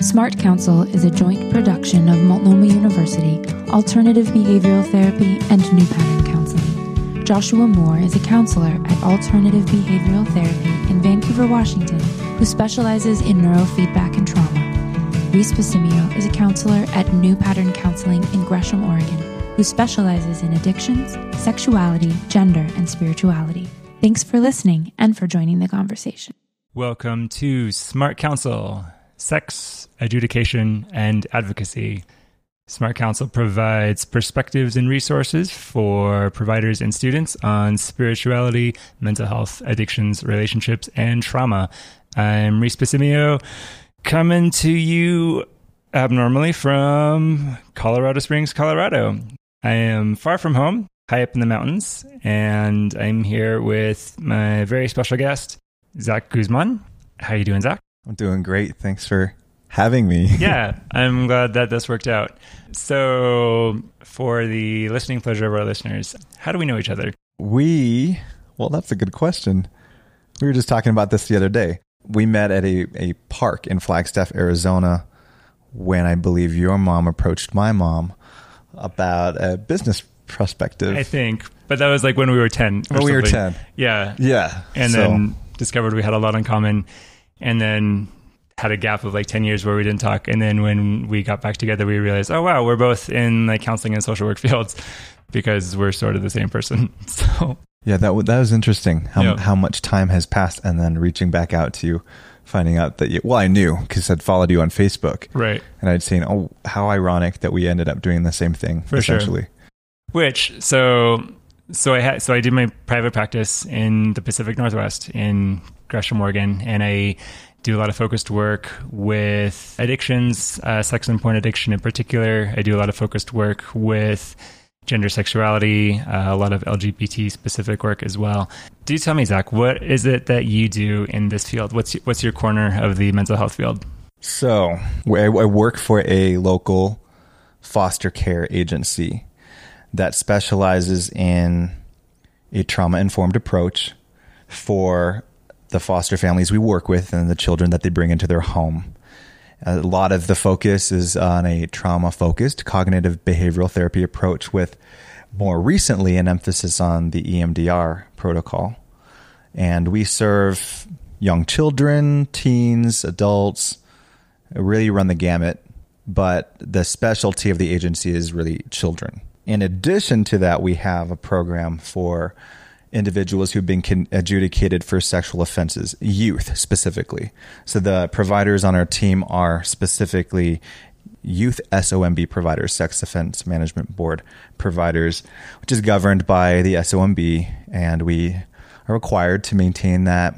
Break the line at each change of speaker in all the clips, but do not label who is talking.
Smart Counsel is a joint production of Multnomah University, Alternative Behavioral Therapy, and New Pattern Counseling. Joshua Moore is a counselor at Alternative Behavioral Therapy in Vancouver, Washington, who specializes in neurofeedback and trauma. Reese Pasimio is a counselor at New Pattern Counseling in Gresham, Oregon, who specializes in addictions, sexuality, gender, and spirituality. Thanks for listening and for joining the conversation.
Welcome to Smart Counsel, Sex, Adjudication, and Advocacy. Smart Counsel provides perspectives and resources for providers and students on spirituality, mental health, addictions, relationships, and trauma. I'm Reese Pasimio, coming to you abnormally from Colorado Springs, Colorado. I am far from home, high up in the mountains, and I'm here with my very special guest, Zach Guzman. How are you doing, Zach?
I'm doing great. Thanks for having me.
yeah, I'm glad that this worked out. So, for the listening pleasure of our listeners, how do we know each other?
We, well, that's a good question. We were just talking about this the other day. We met at a, a park in Flagstaff, Arizona, when I believe your mom approached my mom about a business perspective.
I think, but that was like when we were 10.
When we were 10.
Yeah.
Yeah.
And so. then discovered we had a lot in common. And then had a gap of like 10 years where we didn't talk. And then when we got back together we realized oh wow we're both in like counseling and social work fields because we're sort of the same person. So
yeah that, that was interesting how, yeah. how much time has passed and then reaching back out to you finding out that you well i knew because i'd followed you on facebook.
Right.
And i'd seen oh how ironic that we ended up doing the same thing
For
essentially.
Sure. which so so i had so i did my private practice in the pacific northwest in gresham oregon and i do a lot of focused work with addictions, uh, sex and porn addiction in particular. I do a lot of focused work with gender sexuality, uh, a lot of LGBT specific work as well. Do tell me, Zach, what is it that you do in this field? What's what's your corner of the mental health field?
So I work for a local foster care agency that specializes in a trauma informed approach for the foster families we work with and the children that they bring into their home. A lot of the focus is on a trauma focused cognitive behavioral therapy approach, with more recently an emphasis on the EMDR protocol. And we serve young children, teens, adults, really run the gamut. But the specialty of the agency is really children. In addition to that, we have a program for individuals who've been con- adjudicated for sexual offenses, youth specifically. So the providers on our team are specifically youth SOMB providers, Sex Offense Management Board providers, which is governed by the SOMB, and we are required to maintain that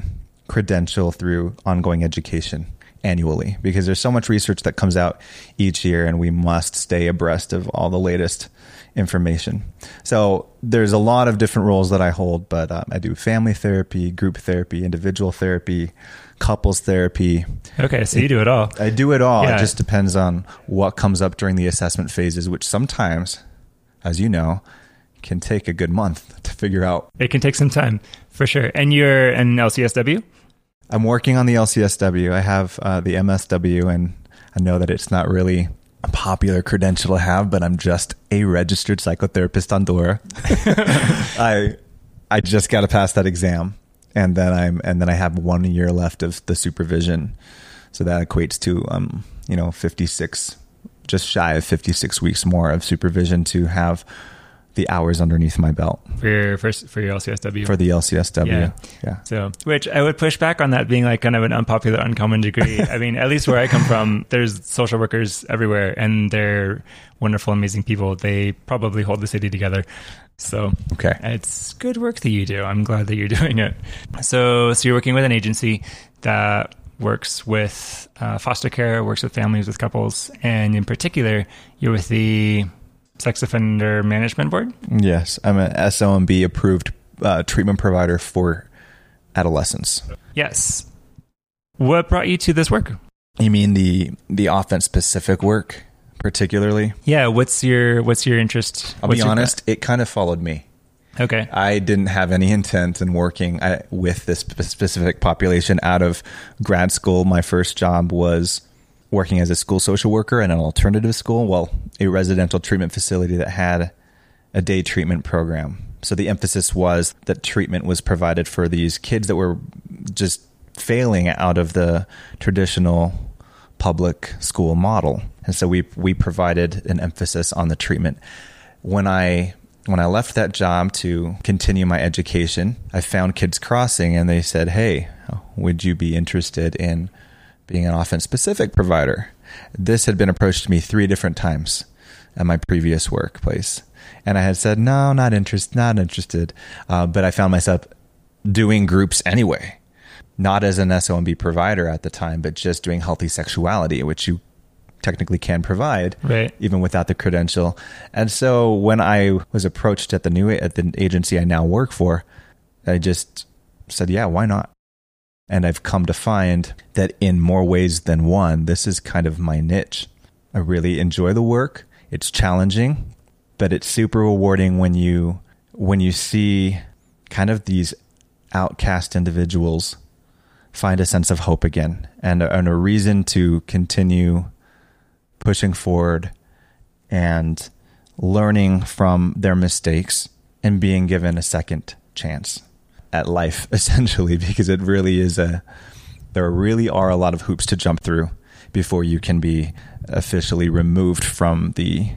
credential through ongoing education annually because there's so much research that comes out each year and we must stay abreast of all the latest information. So there's a lot of different roles that I hold, but um, I do family therapy, group therapy, individual therapy, couples therapy.
Okay, so you do it all.
I do it all. Yeah. It just depends on what comes up during the assessment phases, which sometimes, as you know, can take a good month to figure out.
It can take some time for sure. And you're an LCSW?
I'm working on the LCSW. I have uh, the MSW, and I know that it's not really a popular credential to have, but I'm just a registered psychotherapist on Dora. I I just got to pass that exam, and then I'm and then I have one year left of the supervision, so that equates to um you know 56, just shy of 56 weeks more of supervision to have the hours underneath my belt
for your first for your LCSW
for the LCSW. Yeah.
yeah. So, which I would push back on that being like kind of an unpopular, uncommon degree. I mean, at least where I come from, there's social workers everywhere, and they're wonderful, amazing people. They probably hold the city together. So,
okay,
it's good work that you do. I'm glad that you're doing it. So, so you're working with an agency that works with uh, foster care, works with families, with couples, and in particular, you're with the Sex Offender Management Board?
Yes, I'm an SOMB approved uh, treatment provider for adolescents.
Yes. What brought you to this work?
You mean the the offense specific work, particularly?
Yeah. What's your What's your interest?
I'll
what's
be honest. It kind of followed me.
Okay.
I didn't have any intent in working uh, with this specific population out of grad school. My first job was working as a school social worker in an alternative school, well, a residential treatment facility that had a day treatment program. So the emphasis was that treatment was provided for these kids that were just failing out of the traditional public school model. And so we we provided an emphasis on the treatment. When I when I left that job to continue my education, I found Kids Crossing and they said, "Hey, would you be interested in being an offense specific provider?" This had been approached to me 3 different times at my previous workplace. And I had said, "No, not interested, not interested." Uh, but I found myself doing groups anyway not as an SOMB provider at the time, but just doing healthy sexuality, which you technically can provide,
right.
even without the credential. And so when I was approached at the new at the agency I now work for, I just said, "Yeah, why not?" And I've come to find that in more ways than one, this is kind of my niche. I really enjoy the work. It's challenging, but it's super rewarding when you when you see kind of these outcast individuals find a sense of hope again and, and a reason to continue pushing forward and learning from their mistakes and being given a second chance at life essentially because it really is a there really are a lot of hoops to jump through before you can be officially removed from the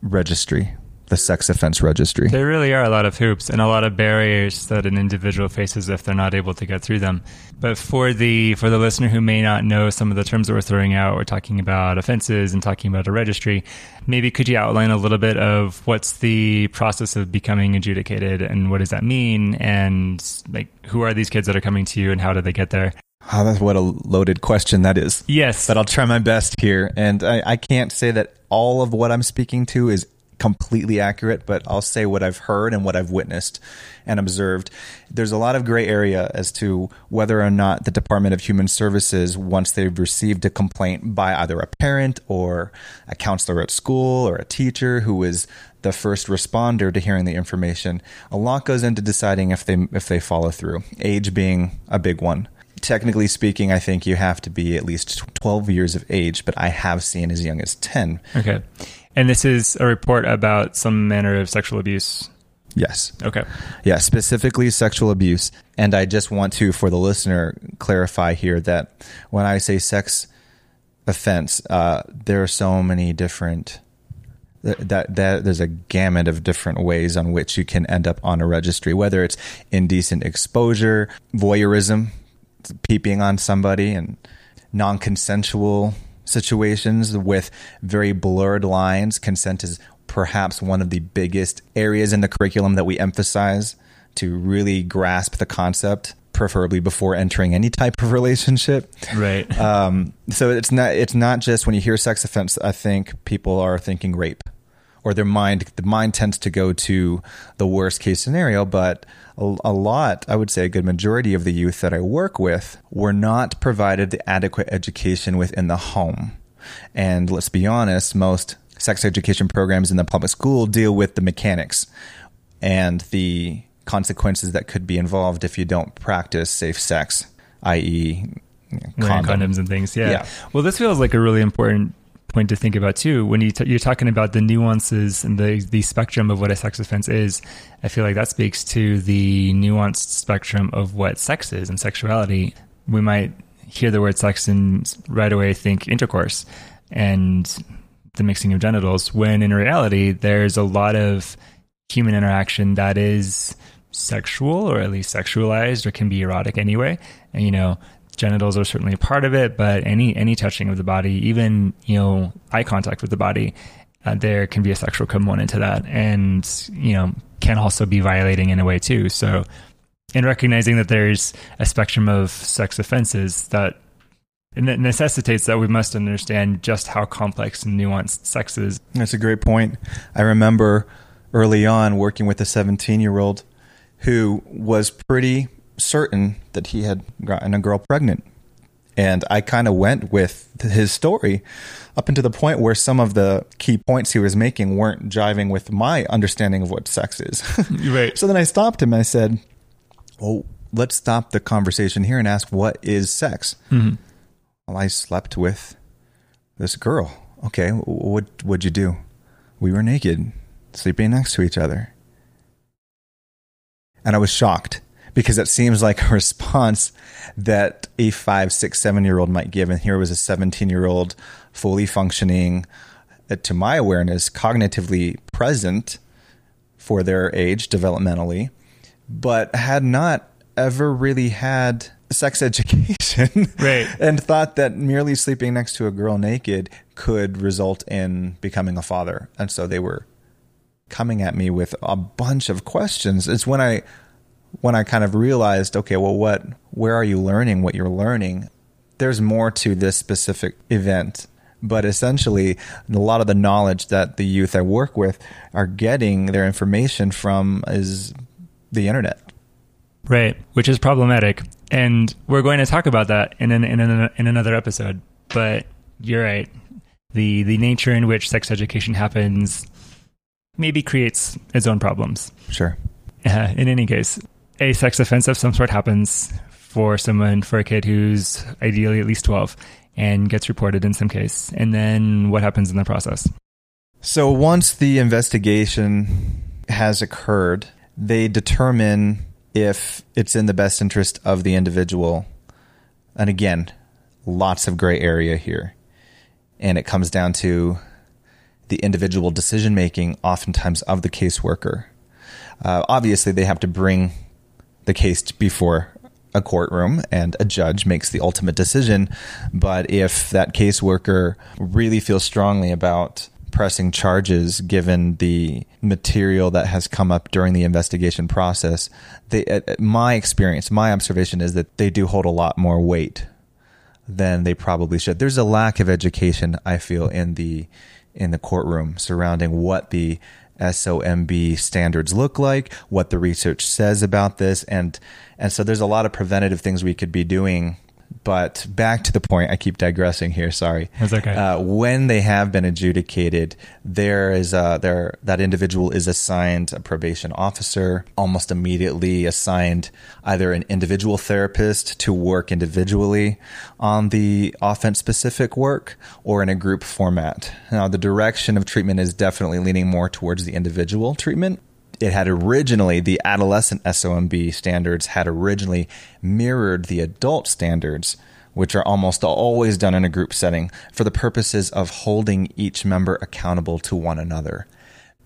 registry the sex offense registry.
There really are a lot of hoops and a lot of barriers that an individual faces if they're not able to get through them. But for the for the listener who may not know some of the terms that we're throwing out, we're talking about offenses and talking about a registry. Maybe could you outline a little bit of what's the process of becoming adjudicated and what does that mean and like who are these kids that are coming to you and how do they get there?
Oh, that's what a loaded question that is.
Yes.
But I'll try my best here. And I, I can't say that all of what I'm speaking to is completely accurate, but I'll say what I've heard and what I've witnessed and observed. There's a lot of gray area as to whether or not the Department of Human Services, once they've received a complaint by either a parent or a counselor at school or a teacher who is the first responder to hearing the information, a lot goes into deciding if they if they follow through. Age being a big one technically speaking, I think you have to be at least 12 years of age, but I have seen as young as 10.
Okay. And this is a report about some manner of sexual abuse.
Yes.
Okay.
Yeah, specifically sexual abuse. And I just want to, for the listener, clarify here that when I say sex offense, uh, there are so many different that that there's a gamut of different ways on which you can end up on a registry, whether it's indecent exposure, voyeurism, peeping on somebody, and non-consensual situations with very blurred lines. Consent is perhaps one of the biggest areas in the curriculum that we emphasize to really grasp the concept preferably before entering any type of relationship.
Right.
Um, so it's not it's not just when you hear sex offense. I think people are thinking rape, or their mind the mind tends to go to the worst case scenario. But a, a lot, I would say, a good majority of the youth that I work with were not provided the adequate education within the home. And let's be honest, most sex education programs in the public school deal with the mechanics and the consequences that could be involved if you don't practice safe sex, i.e.,
condom. condoms and things. Yeah. yeah. Well, this feels like a really important point to think about too. When you t- you're talking about the nuances and the the spectrum of what a sex offense is, I feel like that speaks to the nuanced spectrum of what sex is and sexuality. We might hear the word sex and right away think intercourse and the mixing of genitals, when in reality there's a lot of human interaction that is sexual or at least sexualized or can be erotic anyway. And you know, genitals are certainly a part of it, but any any touching of the body, even you know, eye contact with the body, uh, there can be a sexual component to that, and you know, can also be violating in a way too. So, in recognizing that there's a spectrum of sex offenses that it necessitates that we must understand just how complex and nuanced sex is.
That's a great point. I remember early on working with a 17 year old who was pretty certain that he had gotten a girl pregnant. And I kind of went with his story up into the point where some of the key points he was making weren't jiving with my understanding of what sex is.
right.
So then I stopped him. I said, Well, let's stop the conversation here and ask what is sex? Mm-hmm. Well, I slept with this girl. Okay, what what'd you do? We were naked, sleeping next to each other. And I was shocked because it seems like a response that a five, six, seven year old might give. And here was a 17 year old, fully functioning, uh, to my awareness, cognitively present for their age developmentally, but had not ever really had sex education
right.
and thought that merely sleeping next to a girl naked could result in becoming a father. And so they were coming at me with a bunch of questions. It's when i when i kind of realized okay well what where are you learning what you're learning there's more to this specific event but essentially a lot of the knowledge that the youth i work with are getting their information from is the internet
Right, which is problematic. And we're going to talk about that in an, in, an, in another episode. But you're right. The the nature in which sex education happens maybe creates its own problems.
Sure.
Uh, in any case, a sex offense of some sort happens for someone for a kid who's ideally at least 12 and gets reported in some case. And then what happens in the process?
So once the investigation has occurred, they determine if it's in the best interest of the individual. And again, lots of gray area here. And it comes down to the individual decision making, oftentimes of the caseworker. Uh, obviously, they have to bring the case before a courtroom and a judge makes the ultimate decision. But if that caseworker really feels strongly about pressing charges given the material that has come up during the investigation process. They, uh, uh, my experience, my observation is that they do hold a lot more weight than they probably should. There's a lack of education, I feel, in the in the courtroom surrounding what the SOMB standards look like, what the research says about this, and and so there's a lot of preventative things we could be doing but back to the point, I keep digressing here. Sorry.
That's okay.
Uh, when they have been adjudicated, there is a, there that individual is assigned a probation officer, almost immediately assigned either an individual therapist to work individually on the offense specific work or in a group format. Now, the direction of treatment is definitely leaning more towards the individual treatment it had originally the adolescent SOMB standards had originally mirrored the adult standards, which are almost always done in a group setting for the purposes of holding each member accountable to one another.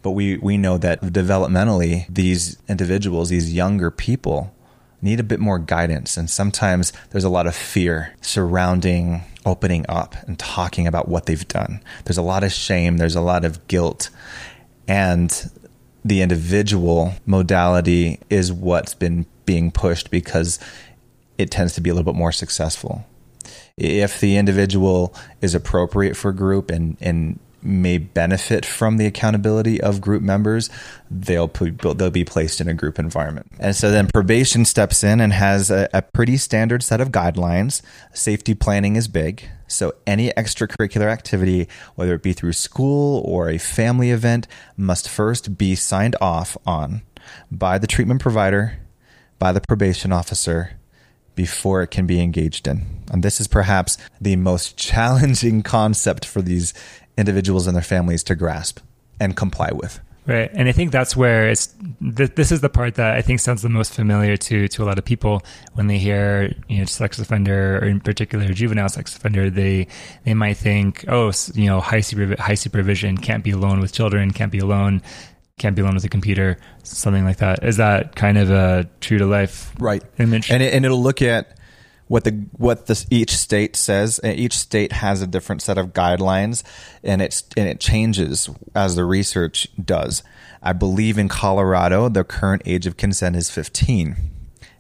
But we, we know that developmentally, these individuals, these younger people, need a bit more guidance. And sometimes there's a lot of fear surrounding opening up and talking about what they've done. There's a lot of shame, there's a lot of guilt. And the individual modality is what's been being pushed because it tends to be a little bit more successful. If the individual is appropriate for group and, and may benefit from the accountability of group members, they'll they'll be placed in a group environment. And so then probation steps in and has a, a pretty standard set of guidelines. Safety planning is big. So any extracurricular activity, whether it be through school or a family event, must first be signed off on by the treatment provider, by the probation officer, before it can be engaged in. And this is perhaps the most challenging concept for these individuals and their families to grasp and comply with.
Right, and I think that's where it's. Th- this is the part that I think sounds the most familiar to to a lot of people when they hear you know sex offender or in particular juvenile sex offender. They they might think, oh, you know, high super, high supervision can't be alone with children, can't be alone, can't be alone with a computer, something like that. Is that kind of a true to life
right
image?
And it, and it'll look at what the what this each state says. Each state has a different set of guidelines, and it's and it changes as the research does. I believe in Colorado, the current age of consent is 15,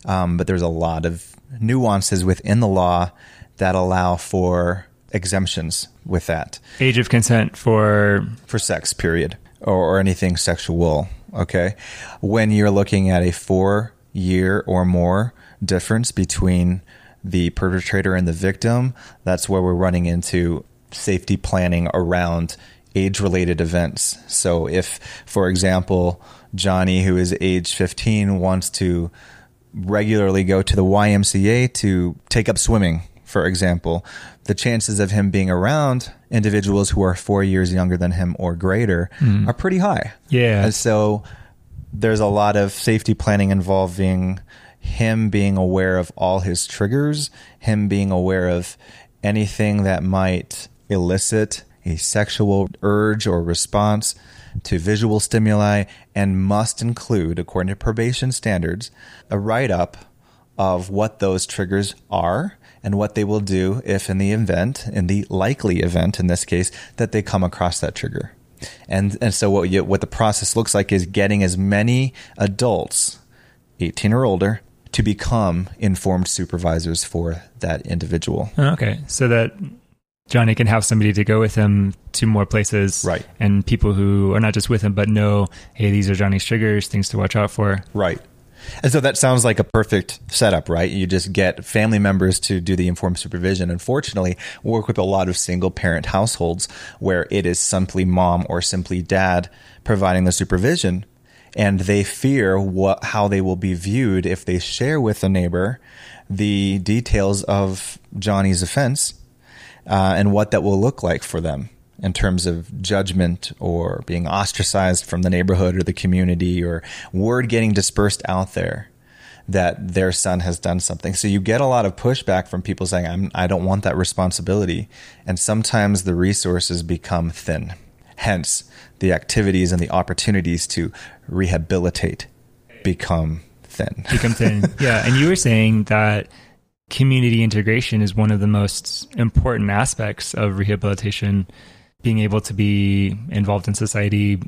um, but there's a lot of nuances within the law that allow for exemptions with that
age of consent for
for sex period or, or anything sexual. Okay, when you're looking at a four year or more difference between the perpetrator and the victim, that's where we're running into safety planning around age related events. So, if, for example, Johnny, who is age 15, wants to regularly go to the YMCA to take up swimming, for example, the chances of him being around individuals who are four years younger than him or greater mm. are pretty high.
Yeah.
And so there's a lot of safety planning involving him being aware of all his triggers, him being aware of anything that might elicit a sexual urge or response to visual stimuli, and must include, according to probation standards, a write up of what those triggers are and what they will do if, in the event, in the likely event in this case, that they come across that trigger. And, and so what you, what the process looks like is getting as many adults 18 or older to become informed supervisors for that individual.
Oh, Okay, so that Johnny can have somebody to go with him to more places,
Right.
And people who are not just with him, but know, hey, these are Johnny's triggers, things to watch out for.
Right. And so that sounds like a perfect setup, right? You just get family members to do the informed supervision. Unfortunately, we work with a lot of single parent households where it is simply mom or simply dad providing the supervision. And they fear what, how they will be viewed if they share with a neighbor the details of Johnny's offense uh, and what that will look like for them in terms of judgment or being ostracized from the neighborhood or the community or word getting dispersed out there that their son has done something. So you get a lot of pushback from people saying, I'm, I don't want that responsibility. And sometimes the resources become thin. Hence, the activities and the opportunities to rehabilitate become thin.
become thin. yeah, and you were saying that community integration is one of the most important aspects of rehabilitation. Being able to be involved in society,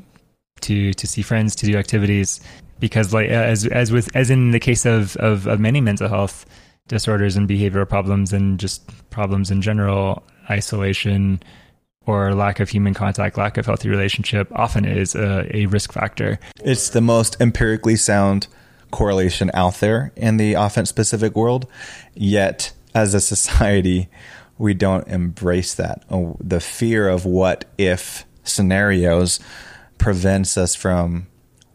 to to see friends, to do activities, because like as as with as in the case of of, of many mental health disorders and behavioral problems and just problems in general, isolation or lack of human contact, lack of healthy relationship often is a, a risk factor.
It's the most empirically sound correlation out there in the offense specific world. Yet, as a society, we don't embrace that. Oh, The fear of what if scenarios prevents us from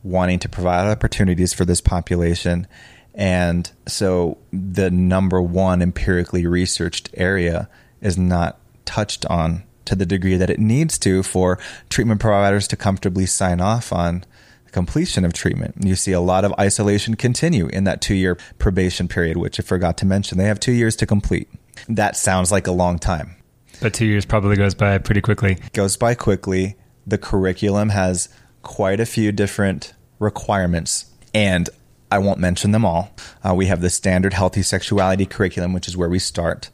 wanting to provide opportunities for this population. And so, the number one empirically researched area is not touched on to the degree that it needs to for treatment providers to comfortably sign off on completion of treatment. You see a lot of isolation continue in that two year probation period, which I forgot to mention. They have two years to complete. That sounds like a long time.
But two years probably goes by pretty quickly.
Goes by quickly. The curriculum has quite a few different requirements, and I won't mention them all. Uh, we have the standard healthy sexuality curriculum, which is where we start.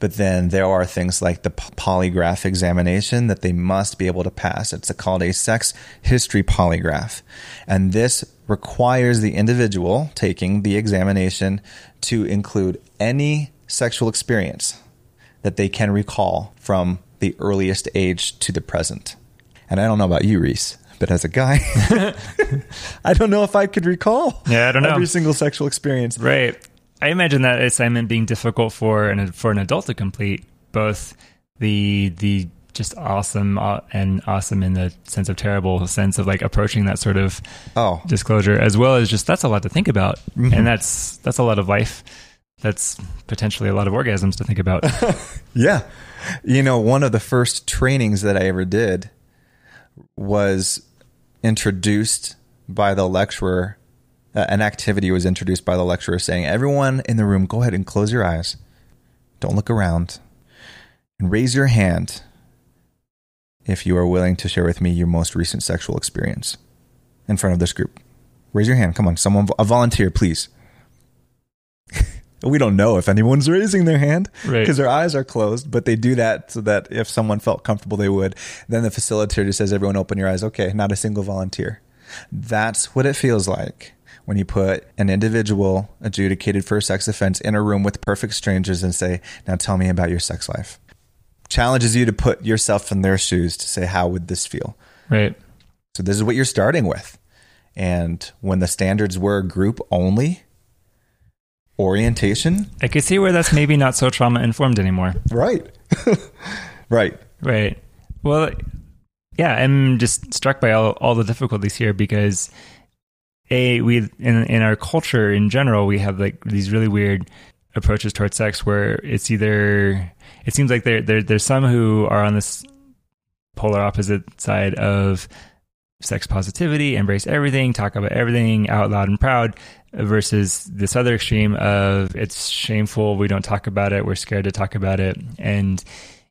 But then there are things like the polygraph examination that they must be able to pass. It's called a sex history polygraph. And this requires the individual taking the examination to include any sexual experience that they can recall from the earliest age to the present. And I don't know about you, Reese, but as a guy, I don't know if I could recall
Yeah, I don't know.
every single sexual experience.
Right. I imagine that assignment being difficult for an for an adult to complete. Both the the just awesome uh, and awesome in the sense of terrible sense of like approaching that sort of
Oh,
disclosure, as well as just that's a lot to think about, and that's that's a lot of life. That's potentially a lot of orgasms to think about.
Yeah. You know, one of the first trainings that I ever did was introduced by the lecturer. Uh, an activity was introduced by the lecturer saying, Everyone in the room, go ahead and close your eyes. Don't look around. And raise your hand if you are willing to share with me your most recent sexual experience in front of this group. Raise your hand. Come on, someone, a volunteer, please. we don't know if anyone's raising their hand
Right.
because their eyes are closed, but they do that so that if someone felt comfortable, they would. Then the facilitator just says, Everyone open your eyes. Okay, not a single volunteer. That's what it feels like when you put an individual adjudicated for a sex offense in a room with perfect strangers and say, Now tell me about your sex life. Challenges you to put yourself in their shoes to say, How would this feel?
right.
So this is what you're starting with. And when the standards were group only orientation,
I could see where that's maybe not so trauma informed anymore.
right. right.
Right. Well, yeah, I'm just struck by all, all the difficulties here because a we in in our culture in general we have like these really weird approaches towards sex where it's either it seems like there, there there's some who are on this polar opposite side of sex positivity, embrace everything, talk about everything out loud and proud, versus this other extreme of it's shameful, we don't talk about it, we're scared to talk about it, and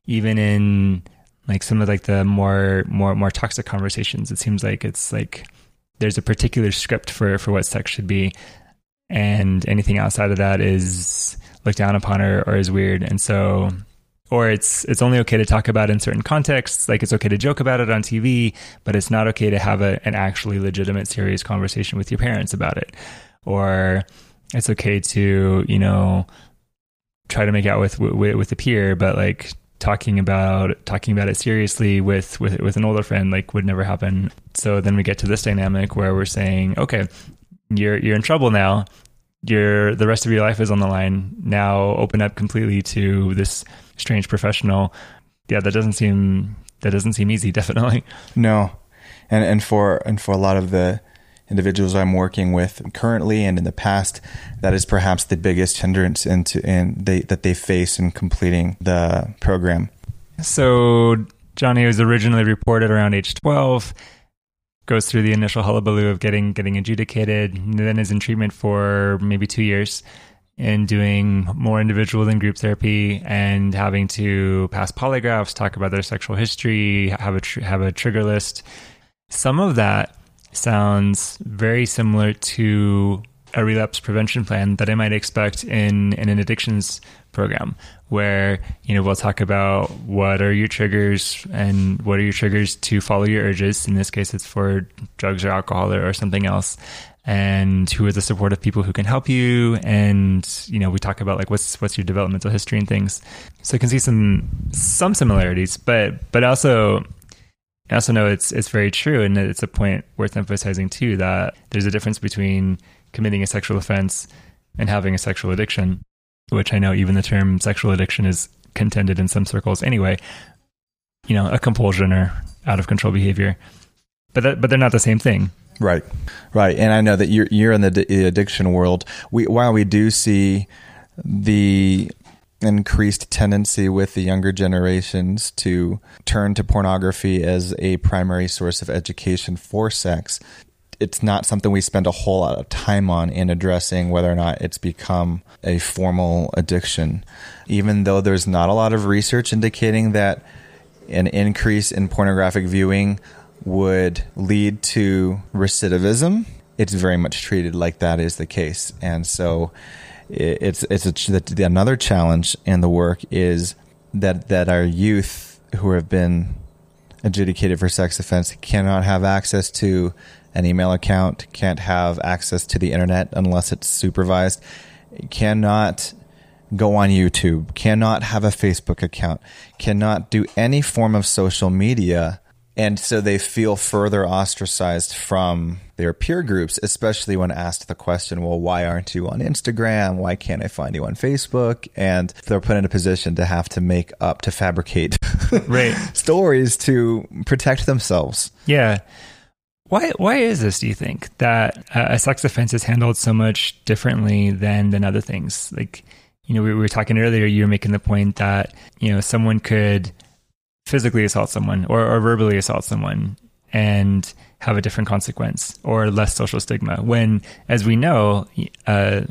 even in like some of like the more more more toxic conversations, it seems like it's like there's a particular script for for what sex should be, and anything outside of that is looked down upon or, or is weird, and so or it's it's only okay to talk about in certain contexts. Like it's okay to joke about it on TV but it's not okay to have a, an actually legitimate serious conversation with your parents about it. Or it's okay to you know try to make out with with, with a peer but like talking about talking about it seriously with with with an older friend like would never happen. So then we get to this dynamic where we're saying okay you're you're in trouble now. Your the rest of your life is on the line. Now open up completely to this strange professional. Yeah that doesn't seem that doesn't seem easy definitely.
No. And and for and for a lot of the individuals i'm working with currently and in the past that is perhaps the biggest hindrance into in they that they face in completing the program
so johnny was originally reported around age 12 goes through the initial hullabaloo of getting getting adjudicated, then is in treatment for maybe two years and doing more individual than group therapy and having to pass polygraphs, talk about their sexual history, have a tr- have a trigger list. Some of that sounds very similar to a relapse prevention plan that I might expect in, in an addictions program where you know we'll talk about what are your triggers and what are your triggers to follow your urges. In this case it's for drugs or alcohol or, or something else. And who are the supportive people who can help you? And you know we talk about like what's what's your developmental history and things. So i can see some some similarities but but also I also know it's it's very true, and it's a point worth emphasizing too that there's a difference between committing a sexual offense and having a sexual addiction which I know even the term sexual addiction is contended in some circles anyway, you know, a compulsion or out of control behavior. But that, but they're not the same thing.
Right. Right. And I know that you're you're in the addiction world. We while we do see the increased tendency with the younger generations to turn to pornography as a primary source of education for sex it's not something we spend a whole lot of time on in addressing whether or not it's become a formal addiction. Even though there's not a lot of research indicating that an increase in pornographic viewing would lead to recidivism, it's very much treated like that is the case. And so it's it's a, another challenge in the work is that that our youth who have been adjudicated for sex offense cannot have access to an email account, can't have access to the internet unless it's supervised, cannot go on YouTube, cannot have a Facebook account, cannot do any form of social media. And so they feel further ostracized from their peer groups, especially when asked the question, well, why aren't you on Instagram? Why can't I find you on Facebook? And they're put in a position to have to make up, to fabricate
right.
stories to protect themselves.
Yeah. Why why is this? Do you think that a sex offense is handled so much differently than than other things? Like, you know, we were talking earlier. You were making the point that you know someone could physically assault someone or, or verbally assault someone and have a different consequence or less social stigma. When, as we know, uh,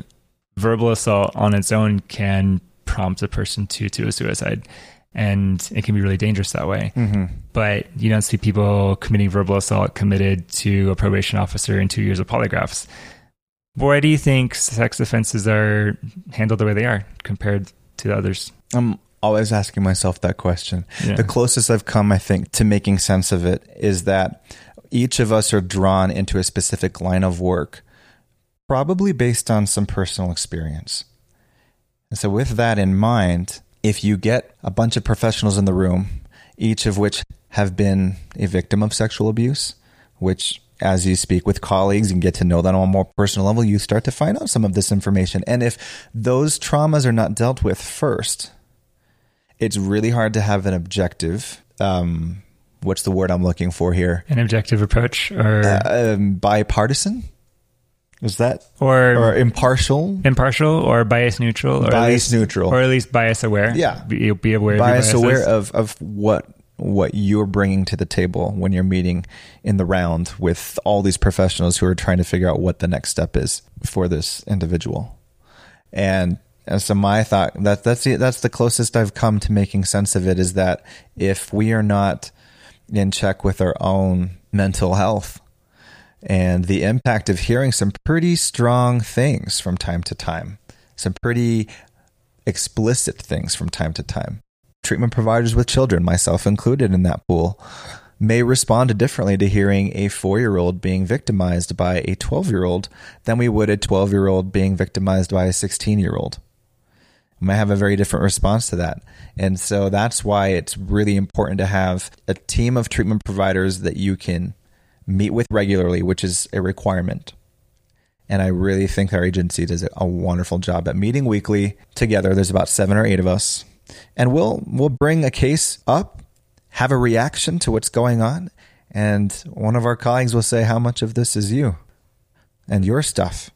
verbal assault on its own can prompt a person to to a suicide and it can be really dangerous that way. Mm-hmm. But you don't see people committing verbal assault committed to a probation officer in two years of polygraphs. Why do you think sex offenses are handled the way they are compared to the others?
I'm always asking myself that question. Yeah. The closest I've come, I think, to making sense of it is that each of us are drawn into a specific line of work, probably based on some personal experience. And so, with that in mind, if you get a bunch of professionals in the room, each of which have been a victim of sexual abuse, which as you speak with colleagues and get to know them on a more personal level, you start to find out some of this information. And if those traumas are not dealt with first, it's really hard to have an objective. Um, what's the word I'm looking for here?
An objective approach or
uh, um, bipartisan Is that
or,
or impartial?
impartial or bias neutral or
Bias
least,
neutral.
or at least bias aware.
Yeah.
be, be aware. of
bias
biases.
aware of of what what you're bringing to the table when you're meeting in the round with all these professionals who are trying to figure out what the next step is for this individual. And, and so my thought that that's the, that's the closest I've come to making sense of it is that if we are not in check with our own mental health and the impact of hearing some pretty strong things from time to time, some pretty explicit things from time to time. Treatment providers with children, myself included in that pool, may respond differently to hearing a four year old being victimized by a 12 year old than we would a 12 year old being victimized by a 16 year old. Might have a very different response to that. And so that's why it's really important to have a team of treatment providers that you can meet with regularly, which is a requirement. And I really think our agency does a wonderful job at meeting weekly together. There's about seven or eight of us. And we'll we'll bring a case up, have a reaction to what's going on, and one of our colleagues will say how much of this is you and your stuff.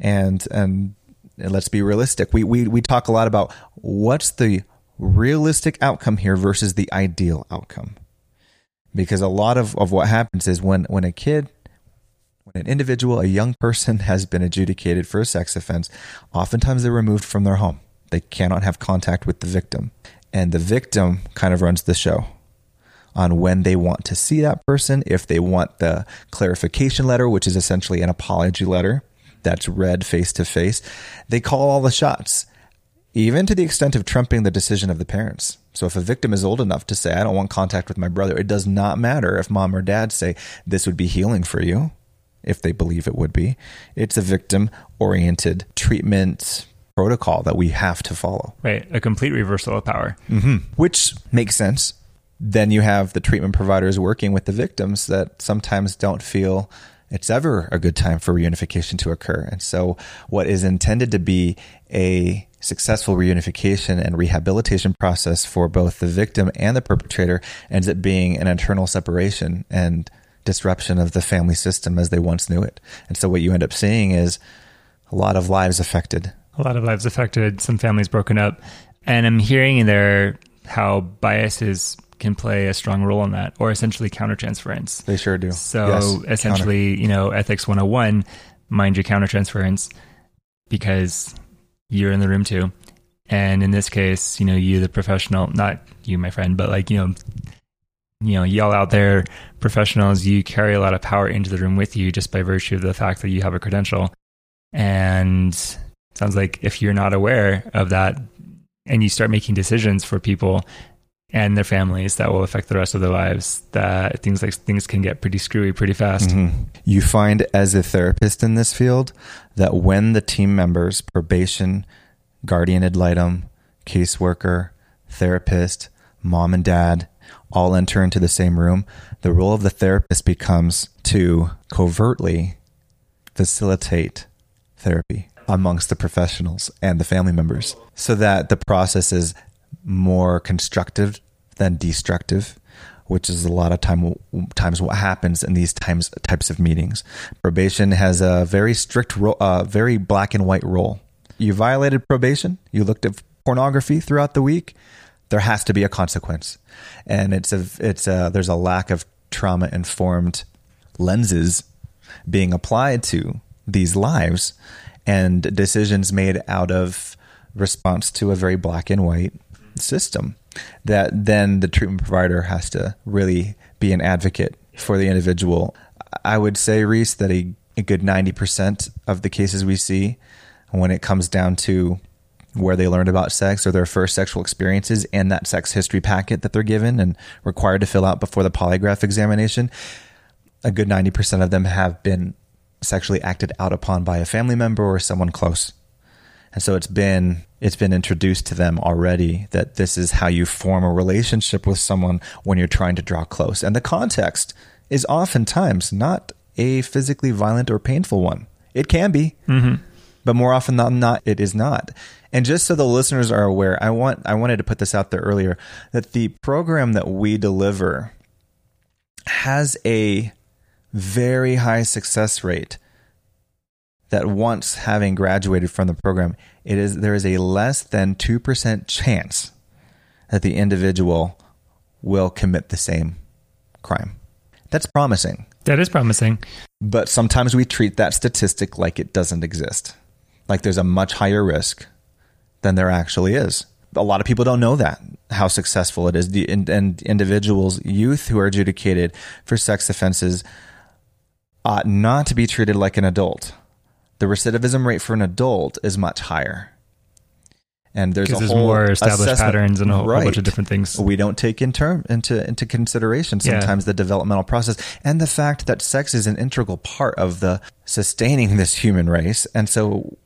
And and let's be realistic. We we we talk a lot about what's the realistic outcome here versus the ideal outcome. Because a lot of, of what happens is when, when a kid when an individual, a young person, has been adjudicated for a sex offense, oftentimes they're removed from their home. They cannot have contact with the victim. And the victim kind of runs the show on when they want to see that person, if they want the clarification letter, which is essentially an apology letter that's read face to face. They call all the shots, even to the extent of trumping the decision of the parents. So if a victim is old enough to say, I don't want contact with my brother, it does not matter if mom or dad say, this would be healing for you if they believe it would be. It's a victim oriented treatment protocol that we have to follow.
Right. A complete reversal of power.
Mm-hmm. Which makes sense. Then you have the treatment providers working with the victims that sometimes don't feel it's ever a good time for reunification to occur. And so, what is intended to be a successful reunification and rehabilitation process for both the victim and the perpetrator ends up being an internal separation and disruption of the family system as they once knew it. And so, what you end up seeing is a lot of lives affected.
A lot of lives affected, some families broken up. And I'm hearing in there how biases can play a strong role in that, or essentially countertransference.
They sure do.
So
Yes,
essentially, you know, ethics 101, mind your countertransference because you're in the room too. And in this case, you know, you, the professional, not you, my friend, but like, you know, you know, y'all out there, professionals, you carry a lot of power into the room with you just by virtue of the fact that you have a credential. And sounds like if you're not aware of that and you start making decisions for people and their families that will affect the rest of their lives, that things like things can get pretty screwy pretty fast.
Mhm. You find as a therapist in this field that when the team members, probation, guardian ad litem, caseworker, therapist, mom and dad, all enter into the same room, the role of the therapist becomes to covertly facilitate therapy amongst the professionals and the family members so that the process is more constructive than destructive which is a lot of time times what happens in these times types of meetings. Probation has a very strict role uh, very black and white role. You violated probation you looked at pornography throughout the week there has to be a consequence. And it's a it's a there's a lack of trauma informed lenses being applied to these lives and decisions made out of response to a very black and white system that then the treatment provider has to really be an advocate for the individual. I would say, Reese, that a, a good 90% of the cases we see when it comes down to where they learned about sex or their first sexual experiences and that sex history packet that they're given and required to fill out before the polygraph examination, a good 90% of them have been sexually acted out upon by a family member or someone close. And so it's been it's been introduced to them already that this is how you form a relationship with someone when you're trying to draw close. And the context is oftentimes not a physically violent or painful one. It can be, mm-hmm. but more often than not, it is not. And just so the listeners are aware, I want I wanted to put this out there earlier that the program that we deliver has a very high success rate that once having graduated from the program, it is there is a less than 2% chance that the individual will commit the same crime. That's promising.
That is promising.
But sometimes we treat that statistic like it doesn't exist. Like there's a much higher risk than there actually is. A lot of people don't know that, how successful it is. The, and, and individuals, youth who are adjudicated for sex offenses ought not to be treated like an adult. The recidivism rate for an adult is much higher. And there's a
there's
whole
more established
assessment-
patterns and a whole, whole bunch of different things.
we don't take in term into into consideration
Yeah.
sometimes the developmental process and the fact that sex is an integral part of the sustaining this human race and so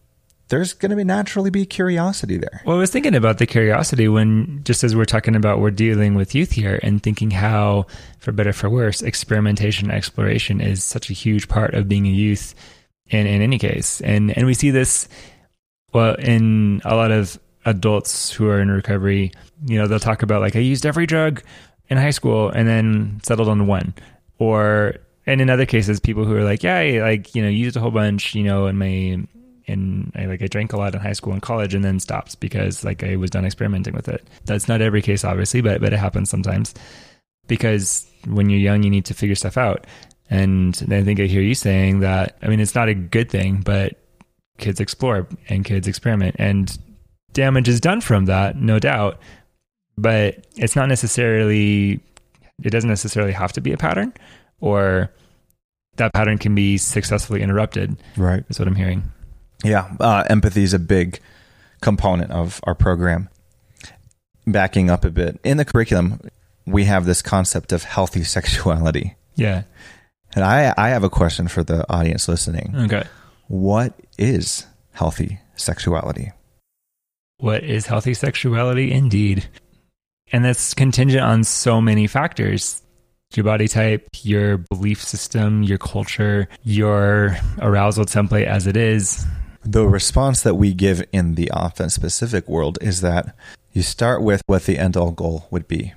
there's going to be naturally be curiosity there
Well, I was thinking about the curiosity when, just as we're talking about, we're dealing with youth here and thinking how, for better or for worse, experimentation exploration is such a huge part of being a youth in, in any case. And, and we see this, well, in a lot of adults who are in recovery, you know, they'll talk about like, I used every drug in high school and then settled on one. Or, and in other cases, people who are like, yeah, I like, you know, used a whole bunch, you know, in my, and I like I drank a lot in high school and college and then stopped because like I was done experimenting with it. That's not every case obviously, but but it happens sometimes. Because when you're young you need to figure stuff out. And I think I hear you saying that I mean it's not a good thing, but kids explore and kids experiment and damage is done from that, no doubt. But it's not necessarily it doesn't necessarily have to be a pattern or that pattern can be successfully interrupted
right
is what I'm hearing.
yeah uh, empathy is a big component of our program backing up a bit in the curriculum we have this concept of healthy sexuality
Yeah.
And i i have a question for the audience listening
Okay.
what is healthy sexuality
What is healthy sexuality? Indeed. And that's contingent on so many factors your body type, your belief system, your culture, your arousal template as it is.
The response that we give in the offense specific world is that you start with what the end all goal would be.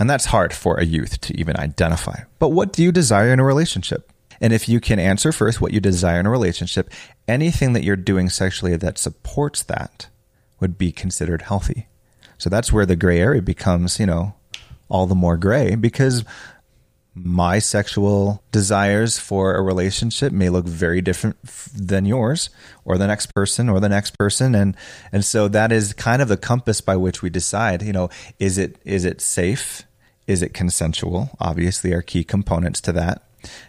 And that's hard for a youth to even identify. But what do you desire in a relationship? And if you can answer first what you desire in a relationship, anything that you're doing sexually that supports that would be considered healthy. So that's where the gray area becomes, you know, all the more gray because my sexual desires for a relationship may look very different than yours or the next person or the next person and and so that is kind of the compass by which we decide you know is it is it safe is it consensual? Obviously are key components to that.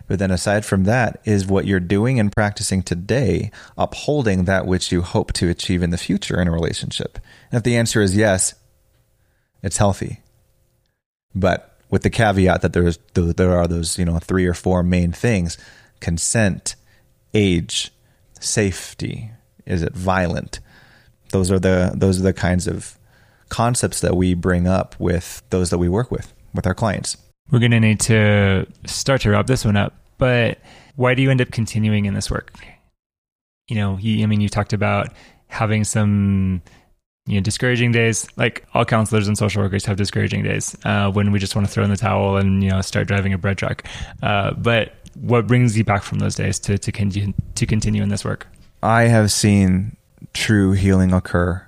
But then aside from that is what you're doing and practicing today upholding that which you hope to achieve in the future in a relationship? And if the answer is yes it's healthy. But with the caveat that there's there are those you know three or four main things. Consent age safety. Is it violent? Those are the those are the kinds of concepts that we bring up with those that we work with with our clients
We're going to need to start to wrap this one up. But why do you end up continuing in this work? You know, you, I mean, you talked about having some, you know, discouraging days. Like all counselors and social workers have discouraging days uh, when we just want to throw in the towel and you know start driving a bread truck. Uh, but what brings you back from those days to to, con- to continue in this work?
I have seen true healing occur.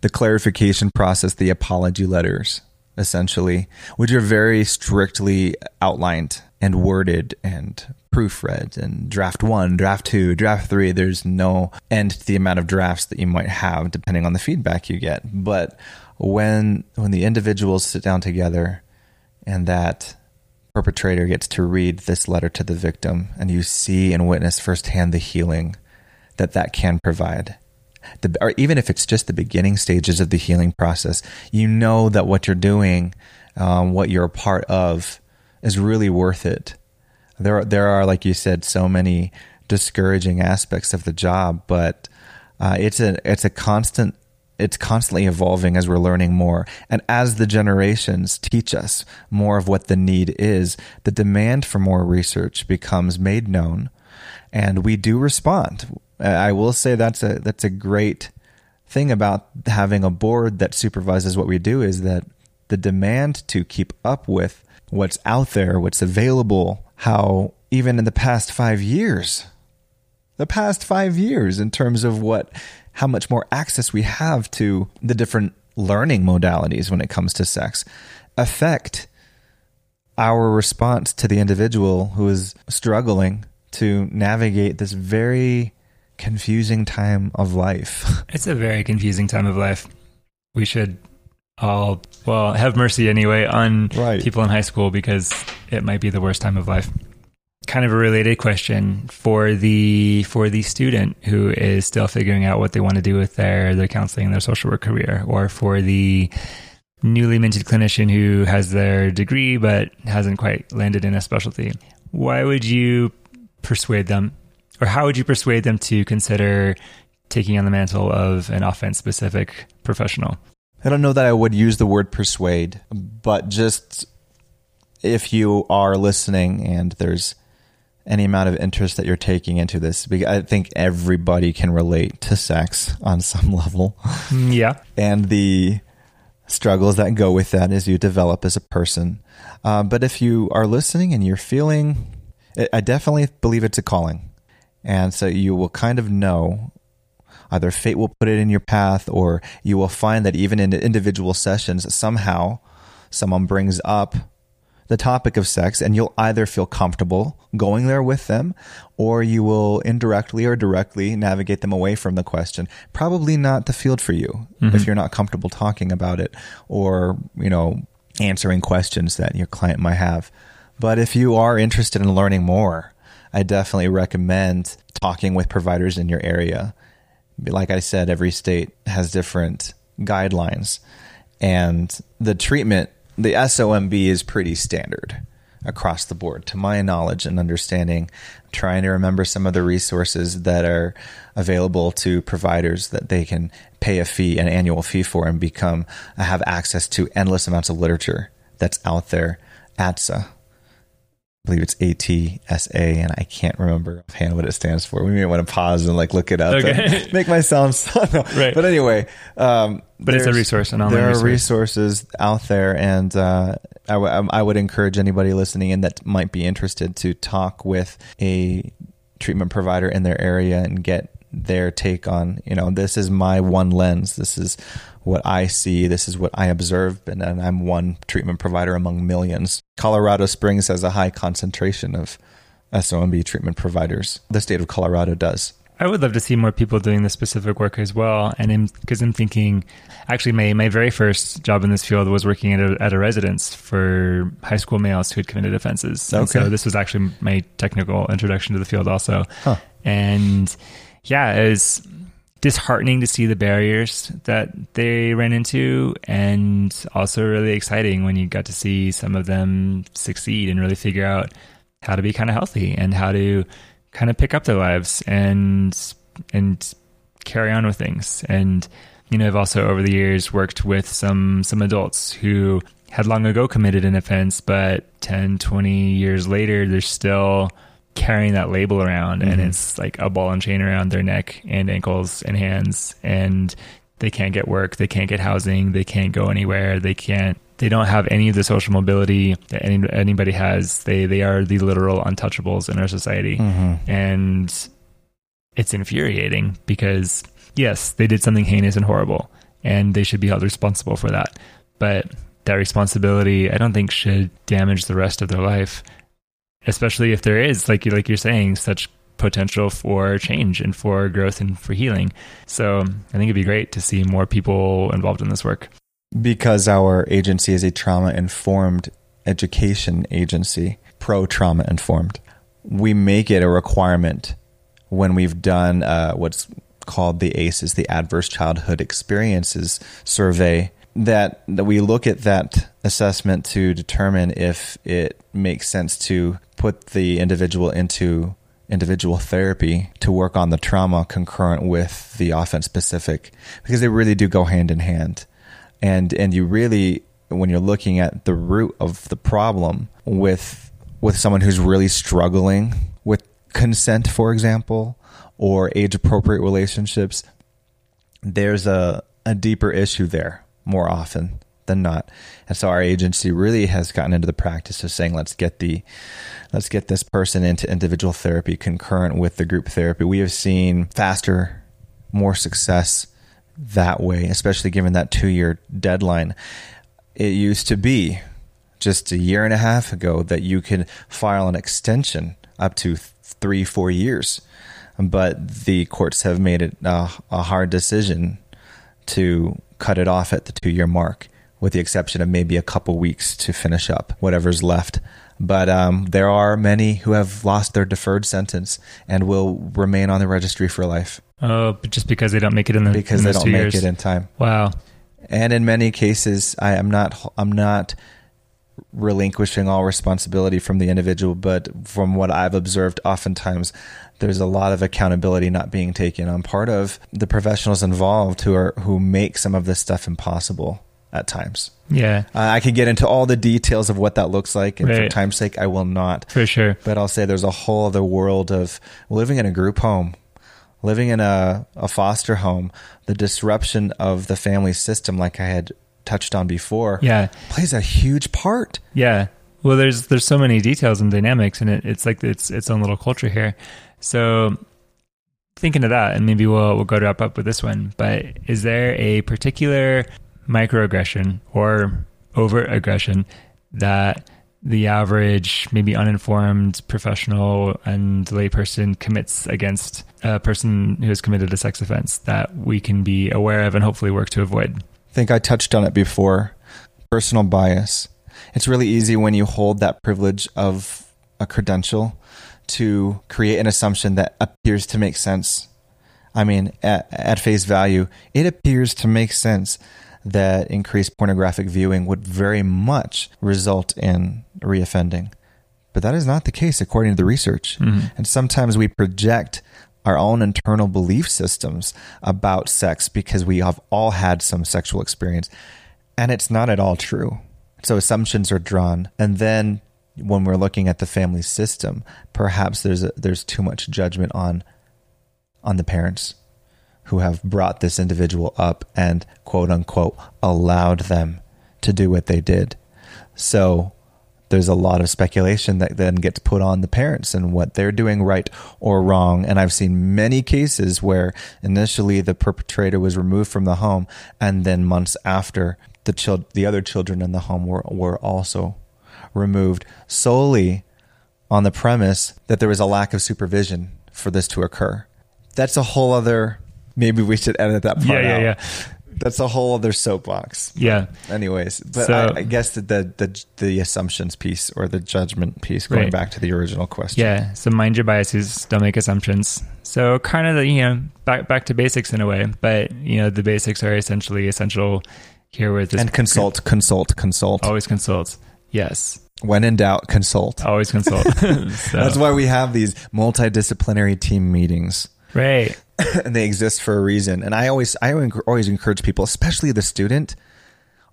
The clarification process, the apology letters, essentially, which are very strictly outlined and worded and proofread and draft one, draft two, draft three. There's no end to the amount of drafts that you might have depending on the feedback you get. But when when the individuals sit down together and that perpetrator gets to read this letter to the victim and you see and witness firsthand the healing that that can provide the, or even if it's just the beginning stages of the healing process you know that what you're doing um, what you're a part of is really worth it there are, there are like you said so many discouraging aspects of the job but uh, it's a it's a constant it's constantly evolving as we're learning more. And as the generations teach us more of what the need is, the demand for more research becomes made known and we do respond. I will say that's a that's a great thing about having a board that supervises what we do is that the demand to keep up with what's out there, what's available, how even in the past 5 years the past five years in terms of what how much more access we have to the different learning modalities when it comes to sex affect our response to the individual who is struggling to navigate this very confusing time of life.
It's a very confusing time of life. We should all, well, have mercy anyway on
Right.
people in high school because it might be the worst time of life. Kind of a related question for the for the student who is still figuring out what they want to do with their their counseling and their social work career, or for the newly minted clinician who has their degree but hasn't quite landed in a specialty. Why would you persuade them, or how would you persuade them to consider taking on the mantle of an offense specific professional?
I don't know that I would use the word persuade, but just if you are listening and there's any amount of interest that you're taking into this, because I think everybody can relate to sex on some level
Mm, Yeah.
and the struggles that go with that as you develop as a person. Uh, but if you are listening and you're feeling, I definitely believe it's a calling. And so you will kind of know either fate will put it in your path or you will find that even in individual sessions, somehow someone brings up the topic of sex and you'll either feel comfortable going there with them or you will indirectly or directly navigate them away from the question. Probably not the field for you mm-hmm. if you're not comfortable talking about it or you know answering questions that your client might have. But if you are interested in learning more i definitely recommend talking with providers in your area like I said, every state has different guidelines, and the treatment, the SOMB, is pretty standard across the board, to my knowledge and understanding. trying to remember some of the resources that are available to providers that they can pay a fee, an annual fee for, and become have access to endless amounts of literature that's out there. ATSA, I believe it's ATSA, and I can't remember offhand what it stands for. We may want to pause and like look it up.
Okay.
and make my sound sound. no.
Right.
But anyway, um,
But it's a resource, an online
There are
resource.
resources out there, and uh, I, w- I would encourage anybody listening in that might be interested to talk with a treatment provider in their area and get their take on you know this is my one lens this is what i see this is what i observe and, and i'm one treatment provider among millions colorado springs has a high concentration of somb treatment providers the state of colorado does
I would love to see more people doing this specific work as well. And because I'm, thinking, actually, my, my very first job in this field was working at a, at a residence for high school males who had committed offenses. And
Okay.
so this was actually my technical introduction to the field also.
Huh.
And yeah, it was disheartening to see the barriers that they ran into and also really exciting when you got to see some of them succeed and really figure out how to be kind of healthy and how to kind of pick up their lives and and carry on with things. And you know I've also over the years worked with some some adults who had long ago committed an offense but 10 20 years later they're still carrying that label around and mm-hmm. it's like a ball and chain around their neck and ankles and hands and they can't get work they can't get housing they can't go anywhere they can't they don't have any of the social mobility that any, anybody has. They they are the literal untouchables in our society. Mm-hmm. And it's infuriating because yes they did something heinous and horrible and they should be held responsible for that. But that responsibility i don't think should damage the rest of their life especially if there is like you like you're saying such potential for change and for growth and for healing. So i think it'd be great to see more people involved in this work.
Because our agency is a trauma informed education agency, pro trauma informed, we make it a requirement when we've done uh, what's called the ACEs, the Adverse Childhood Experiences Survey, that, that we look at that assessment to determine if it makes sense to put the individual into individual therapy to work on the trauma concurrent with the offense specific because they really do go hand in hand. And and you really when you're looking at the root of the problem with with someone who's really struggling with consent for example or age appropriate relationships there's a a deeper issue there more often than not. And so our agency really has gotten into the practice of saying, let's get the, let's get this person into individual therapy concurrent with the group therapy. We have seen faster, more success that way, especially given that two year deadline. It used to be just a year and a half ago that you could file an extension up to three, four years. But the courts have made it a, a hard decision to cut it off at the two year mark, with the exception of maybe a couple weeks to finish up whatever's left. But um, there are many who have lost their deferred sentence and will remain on the registry for life.
Oh, but just because they don't make it in the
because
in
they don't make
years.
it in time.
Wow.
And in many cases, I am not I'm not relinquishing all responsibility from the individual, but from what I've observed, oftentimes there's a lot of accountability not being taken on part of the professionals involved who are who make some of this stuff impossible at times.
Yeah,
Uh, I could get into all the details of what that looks like, and for
Right.
time's sake, I will not.
for sure.
But I'll say there's a whole other world of living in a group home, living in a, a foster home, the disruption of the family system, like I had touched on before,
Yeah.
plays a huge part.
Yeah. Well, there's there's so many details and dynamics, and it, it's like it's its own little culture here. So, thinking of that, and maybe we'll we'll go to wrap up with this one. But is there a particular microaggression or overt aggression that the average, maybe uninformed professional and layperson commits against a person who has committed a sex offense that we can be aware of and hopefully work to avoid?
I think I touched on it before. Personal bias. It's really easy when you hold that privilege of a credential to create an assumption that appears to make sense. I mean, at, at face value, it appears to make sense that increased pornographic viewing would very much result in reoffending. But that is not the case according to the research. Mm-hmm. And sometimes we project our own internal belief systems about sex because we have all had some sexual experience. And it's not at all true. So assumptions are drawn. And then when we're looking at the family system, perhaps there's a, there's too much judgment on on the parents who have brought this individual up and quote unquote allowed them to do what they did. So there's a lot of speculation that then gets put on the parents and what they're doing right or wrong. And I've seen many cases where initially the perpetrator was removed from the home, and then months after, the child, the other children in the home were were also removed solely on the premise that there was a lack of supervision for this to occur. That's a whole other. Maybe we should edit that part
Yeah, yeah,
out.
yeah.
That's a whole other soapbox.
Yeah.
Anyways, but
So-
I, I guess that the, the the assumptions piece or the judgment piece, going
Right.
back to the original question.
Yeah. So mind your biases. Don't make assumptions. So kind of the, you know back back to basics in a way, but you know the basics are essentially essential here with this.
and consult, consult, consult.
Always consult. Yes.
When in doubt, consult.
Always consult. so,
That's why we have these multidisciplinary team meetings.
right.
and they exist for a reason. And I always, I always encourage people, especially the student,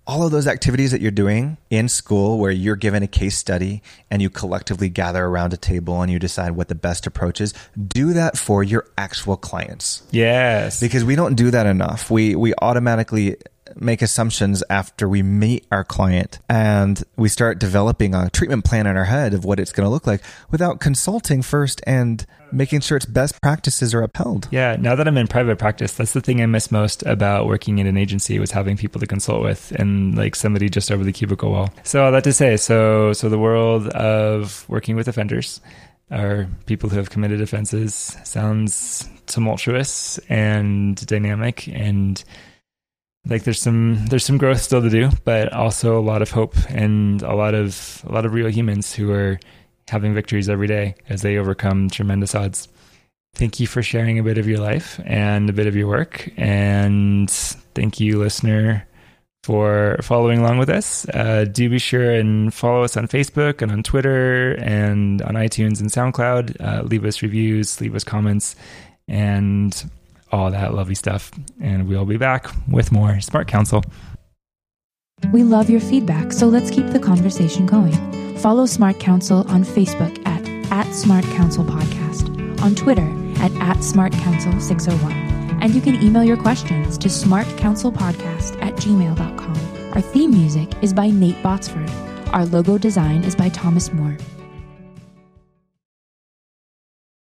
all of those activities that you're doing in school where you're given a case study and you collectively gather around a table and you decide what the best approach is, do that for your actual clients.
Yes.
Because we don't do that enough. We we automatically make assumptions after we meet our client and we start developing a treatment plan in our head of what it's going to look like without consulting first and making sure its best practices are upheld.
Yeah, now that I'm in private practice, that's the thing I miss most about working in an agency was having people to consult with and like somebody just over the cubicle wall. So all that to say, so so the world of working with offenders or people who have committed offenses sounds tumultuous and dynamic and like there's some there's some growth still to do, but also a lot of hope and a lot of a lot of real humans who are having victories every day as they overcome tremendous odds. Thank you for sharing a bit of your life and a bit of your work. And thank you, listener, for following along with us. Uh, do be sure and follow us on Facebook and on Twitter and on iTunes and SoundCloud. Uh, leave us reviews, leave us comments, and all that lovely stuff. And we'll be back with more Smart Counsel.
We love your feedback, so let's keep the conversation going. Follow Smart Counsel on Facebook at, at Smart Counsel Podcast, on Twitter at, at Smart Counsel 601, and you can email your questions to smartcouncilpodcast at gmail.com Our theme music is by Nate Botsford. Our logo design is by Thomas Moore.